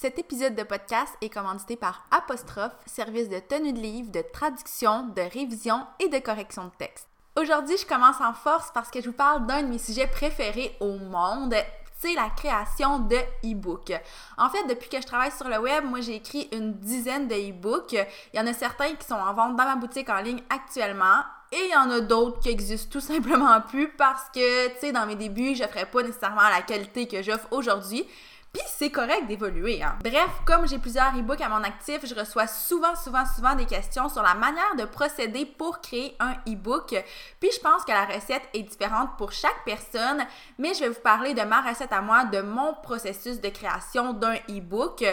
Cet épisode de podcast est commandité par Apostrophe, service de tenue de livre, de traduction, de révision et de correction de texte. Aujourd'hui, je commence en force parce que je vous parle d'un de mes sujets préférés au monde, c'est la création de e-books. En fait, depuis que je travaille sur le web, moi j'ai écrit une dizaine de e-books. Il y en a certains qui sont en vente dans ma boutique en ligne actuellement. Et il y en a d'autres qui existent tout simplement plus parce que, tu sais, dans mes débuts, je ne ferais pas nécessairement la qualité que j'offre aujourd'hui. Puis c'est correct d'évoluer. Hein. Bref, comme j'ai plusieurs e-books à mon actif, je reçois souvent, souvent, souvent des questions sur la manière de procéder pour créer un e-book. Puis je pense que la recette est différente pour chaque personne, mais je vais vous parler de ma recette à moi, de mon processus de création d'un e-book.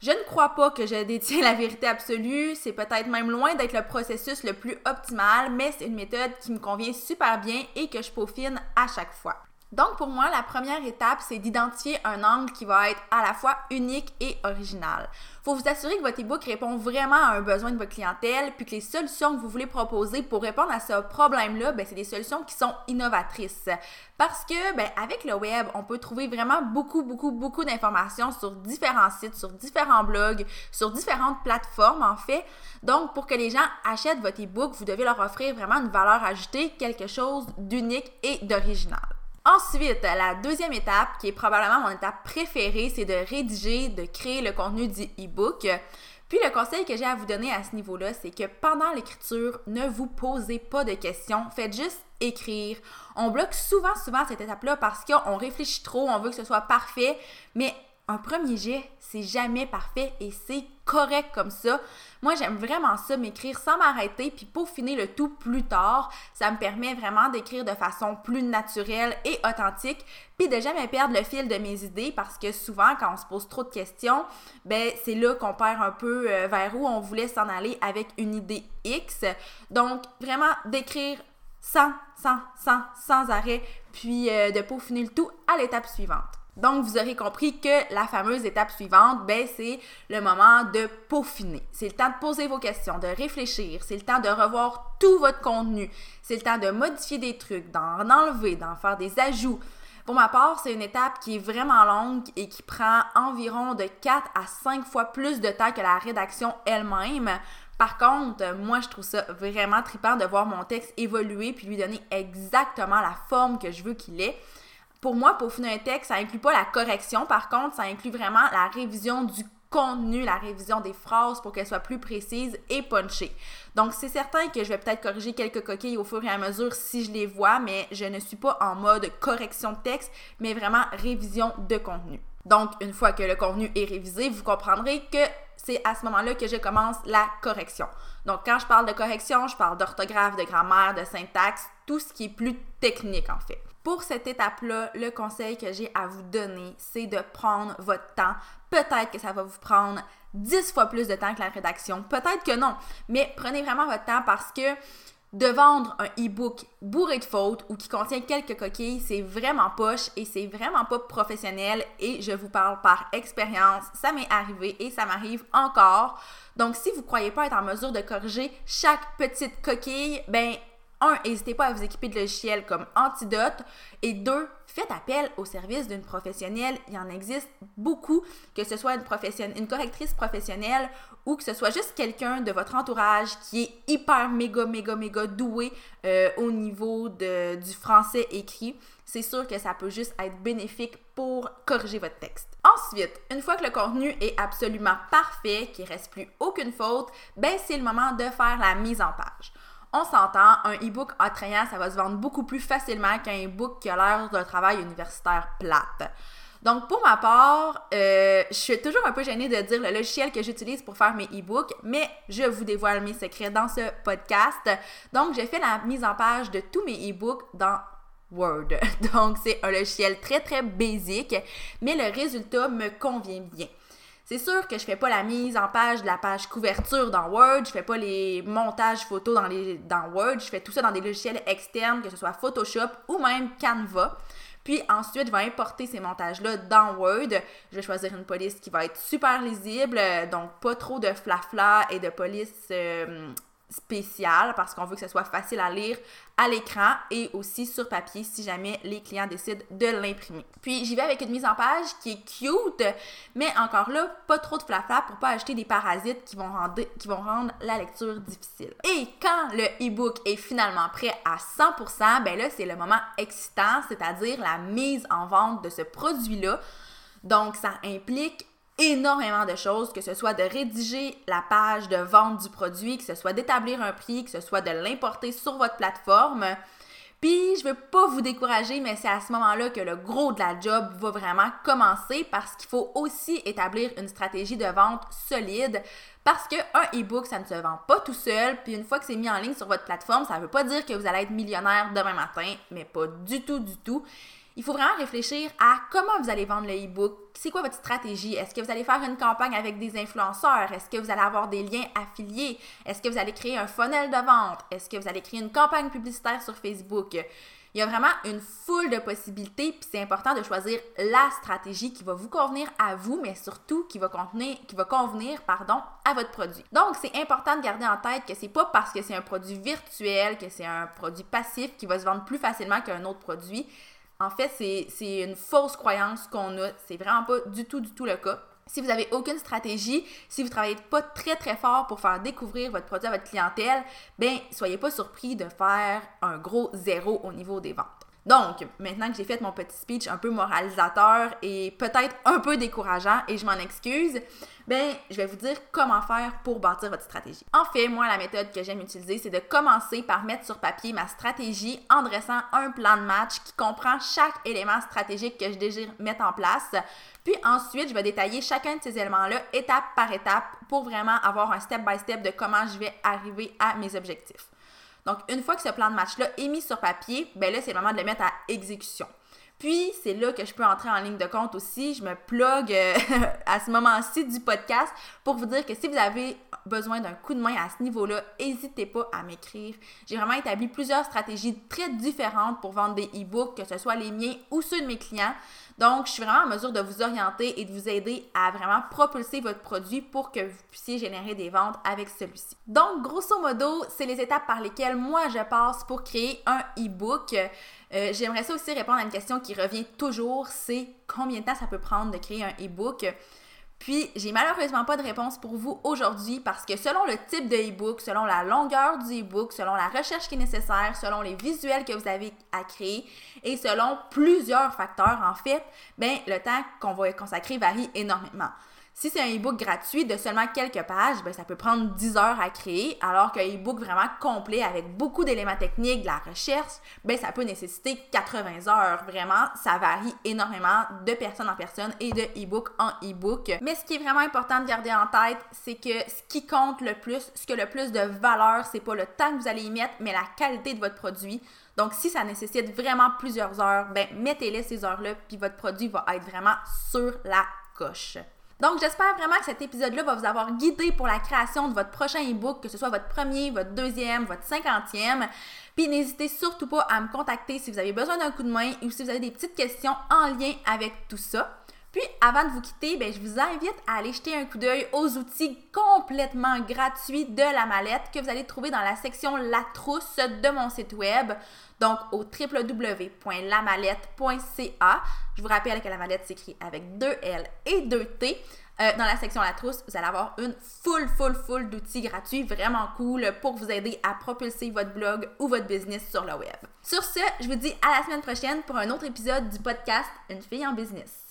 Je ne crois pas que je détiens la vérité absolue, c'est peut-être même loin d'être le processus le plus optimal, mais c'est une méthode qui me convient super bien et que je peaufine à chaque fois. Donc pour moi, la première étape, c'est d'identifier un angle qui va être à la fois unique et original. Faut vous assurer que votre ebook répond vraiment à un besoin de votre clientèle, puis que les solutions que vous voulez proposer pour répondre à ce problème-là, ben, c'est des solutions qui sont innovatrices. Parce que, ben, avec le web, on peut trouver vraiment beaucoup, beaucoup, beaucoup d'informations sur différents sites, sur différents blogs, sur différentes plateformes, en fait. Donc, pour que les gens achètent votre ebook, vous devez leur offrir vraiment une valeur ajoutée, quelque chose d'unique et d'original. Ensuite, la deuxième étape, qui est probablement mon étape préférée, c'est de rédiger, de créer le contenu du e-book. Puis le conseil que j'ai à vous donner à ce niveau-là, c'est que pendant l'écriture, ne vous posez pas de questions, faites juste écrire. On bloque souvent, souvent cette étape-là parce qu'on réfléchit trop, on veut que ce soit parfait, mais un premier jet, c'est jamais parfait et c'est correct comme ça. Moi, j'aime vraiment ça, m'écrire sans m'arrêter puis peaufiner le tout plus tard. Ça me permet vraiment d'écrire de façon plus naturelle et authentique puis de jamais perdre le fil de mes idées parce que souvent, quand on se pose trop de questions, ben c'est là qu'on perd un peu euh, vers où on voulait s'en aller avec une idée X. Donc, vraiment d'écrire sans, sans, sans, sans arrêt puis euh, de peaufiner le tout à l'étape suivante. Donc, vous aurez compris que la fameuse étape suivante, ben, c'est le moment de peaufiner. C'est le temps de poser vos questions, de réfléchir. C'est le temps de revoir tout votre contenu. C'est le temps de modifier des trucs, d'en enlever, d'en faire des ajouts. Pour ma part, c'est une étape qui est vraiment longue et qui prend environ de 4 à 5 fois plus de temps que la rédaction elle-même. Par contre, moi, je trouve ça vraiment trippant de voir mon texte évoluer puis lui donner exactement la forme que je veux qu'il ait. Pour moi, pour finir un texte, ça inclut pas la correction. Par contre, ça inclut vraiment la révision du contenu, la révision des phrases pour qu'elles soient plus précises et punchées. Donc, c'est certain que je vais peut-être corriger quelques coquilles au fur et à mesure si je les vois, mais je ne suis pas en mode correction de texte, mais vraiment révision de contenu. Donc, une fois que le contenu est révisé, vous comprendrez que c'est à ce moment-là que je commence la correction. Donc, quand je parle de correction, je parle d'orthographe, de grammaire, de syntaxe, tout ce qui est plus technique en fait. Pour cette étape-là, le conseil que j'ai à vous donner, c'est de prendre votre temps. Peut-être que ça va vous prendre 10 fois plus de temps que la rédaction, peut-être que non, mais prenez vraiment votre temps parce que de vendre un e-book bourré de fautes ou qui contient quelques coquilles, c'est vraiment poche et c'est vraiment pas professionnel et je vous parle par expérience, ça m'est arrivé et ça m'arrive encore. Donc si vous croyez pas être en mesure de corriger chaque petite coquille, ben un, n'hésitez pas à vous équiper de logiciels comme Antidote. Et deux, faites appel au service d'une professionnelle. Il y en existe beaucoup, que ce soit une, une correctrice professionnelle ou que ce soit juste quelqu'un de votre entourage qui est hyper méga, méga, méga doué euh, au niveau de, du français écrit. C'est sûr que ça peut juste être bénéfique pour corriger votre texte. Ensuite, une fois que le contenu est absolument parfait, qu'il ne reste plus aucune faute, ben c'est le moment de faire la mise en page on s'entend, un e-book attrayant, ça va se vendre beaucoup plus facilement qu'un e-book qui a l'air d'un travail universitaire plate. Donc, pour ma part, euh, je suis toujours un peu gênée de dire le logiciel que j'utilise pour faire mes e-books, mais je vous dévoile mes secrets dans ce podcast. Donc, j'ai fait la mise en page de tous mes e-books dans Word. Donc, c'est un logiciel très, très basique, mais le résultat me convient bien. C'est sûr que je fais pas la mise en page de la page couverture dans Word, je fais pas les montages photos dans, Word, je fais tout ça dans des logiciels externes, que ce soit Photoshop ou même Canva. Puis ensuite, je vais importer ces montages-là dans Word. Je vais choisir une police qui va être super lisible, donc pas trop de flafla et de police euh, spécial parce qu'on veut que ce soit facile à lire à l'écran et aussi sur papier si jamais les clients décident de l'imprimer. Puis j'y vais avec une mise en page qui est cute, mais encore là, pas trop de flafla pour pas acheter des parasites qui vont rendre, la lecture difficile. Et quand le e-book est finalement prêt à 100%, ben là c'est le moment excitant, c'est-à-dire la mise en vente de ce produit-là. Donc ça implique énormément de choses, que ce soit de rédiger la page de vente du produit, que ce soit d'établir un prix, que ce soit de l'importer sur votre plateforme. Puis, je veux pas vous décourager, mais c'est à ce moment-là que le gros de la job va vraiment commencer parce qu'il faut aussi établir une stratégie de vente solide parce qu'un e-book, ça ne se vend pas tout seul. Puis une fois que c'est mis en ligne sur votre plateforme, ça ne veut pas dire que vous allez être millionnaire demain matin, mais pas du tout, du tout il faut vraiment réfléchir à comment vous allez vendre le e-book. C'est quoi votre stratégie? Est-ce que vous allez faire une campagne avec des influenceurs? Est-ce que vous allez avoir des liens affiliés? Est-ce que vous allez créer un funnel de vente? Est-ce que vous allez créer une campagne publicitaire sur Facebook? Il y a vraiment une foule de possibilités, puis c'est important de choisir la stratégie qui va vous convenir à vous, mais surtout qui va, contenir, qui va convenir à votre produit. Donc, c'est important de garder en tête que c'est pas parce que c'est un produit virtuel, que c'est un produit passif qui va se vendre plus facilement qu'un autre produit. En fait, c'est une fausse croyance qu'on a. C'est vraiment pas du tout, du tout le cas. Si vous n'avez aucune stratégie, si vous ne travaillez pas très très fort pour faire découvrir votre produit à votre clientèle, ben soyez pas surpris de faire un gros zéro au niveau des ventes. Donc, maintenant que j'ai fait mon petit speech un peu moralisateur et peut-être un peu décourageant, et je m'en excuse, ben, je vais vous dire comment faire pour bâtir votre stratégie. En fait, moi, la méthode que j'aime utiliser, c'est de commencer par mettre sur papier ma stratégie en dressant un plan de match qui comprend chaque élément stratégique que je désire mettre en place. Puis ensuite, je vais détailler chacun de ces éléments-là étape par étape pour vraiment avoir un step-by-step de comment je vais arriver à mes objectifs. Donc, une fois que ce plan de match-là est mis sur papier, ben là, c'est le moment de le mettre à exécution. Puis, c'est là que je peux entrer en ligne de compte aussi. Je me plug euh, à ce moment-ci du podcast pour vous dire que si vous avez besoin d'un coup de main à ce niveau-là, n'hésitez pas à m'écrire. J'ai vraiment établi plusieurs stratégies très différentes pour vendre des e-books, que ce soit les miens ou ceux de mes clients. Donc, je suis vraiment en mesure de vous orienter et de vous aider à vraiment propulser votre produit pour que vous puissiez générer des ventes avec celui-ci. Donc, grosso modo, c'est les étapes par lesquelles moi je passe pour créer un e-book. Euh, j'aimerais ça aussi répondre à une question qui revient toujours, c'est combien de temps ça peut prendre de créer un e-book? Puis, j'ai malheureusement pas de réponse pour vous aujourd'hui parce que selon le type de e-book, selon la longueur du e-book, selon la recherche qui est nécessaire, selon les visuels que vous avez à créer et selon plusieurs facteurs, en fait, ben, le temps qu'on va consacrer varie énormément. Si c'est un e-book gratuit de seulement quelques pages, ben, ça peut prendre 10 heures à créer, alors qu'un e-book vraiment complet avec beaucoup d'éléments techniques, de la recherche, ben, ça peut nécessiter 80 heures. Vraiment, ça varie énormément de personne en personne et de e-book en e-book. Mais ce qui est vraiment important de garder en tête, c'est que ce qui compte le plus, ce qui a le plus de valeur, c'est pas le temps que vous allez y mettre, mais la qualité de votre produit. Donc, si ça nécessite vraiment plusieurs heures, ben, mettez-les ces heures-là, puis votre produit va être vraiment sur la coche. Donc, j'espère vraiment que cet épisode-là va vous avoir guidé pour la création de votre prochain e-book, que ce soit votre premier, votre deuxième, votre cinquantième. Puis n'hésitez surtout pas à me contacter si vous avez besoin d'un coup de main ou si vous avez des petites questions en lien avec tout ça. Puis, avant de vous quitter, ben, je vous invite à aller jeter un coup d'œil aux outils complètement gratuits de la mallette que vous allez trouver dans la section La trousse de mon site web, donc au www.lamallette.ca. Je vous rappelle que la mallette s'écrit avec deux L et deux T. Euh, dans la section La Trousse, vous allez avoir une full, full, full d'outils gratuits vraiment cool pour vous aider à propulser votre blog ou votre business sur le web. Sur ce, je vous dis à la semaine prochaine pour un autre épisode du podcast Une fille en business.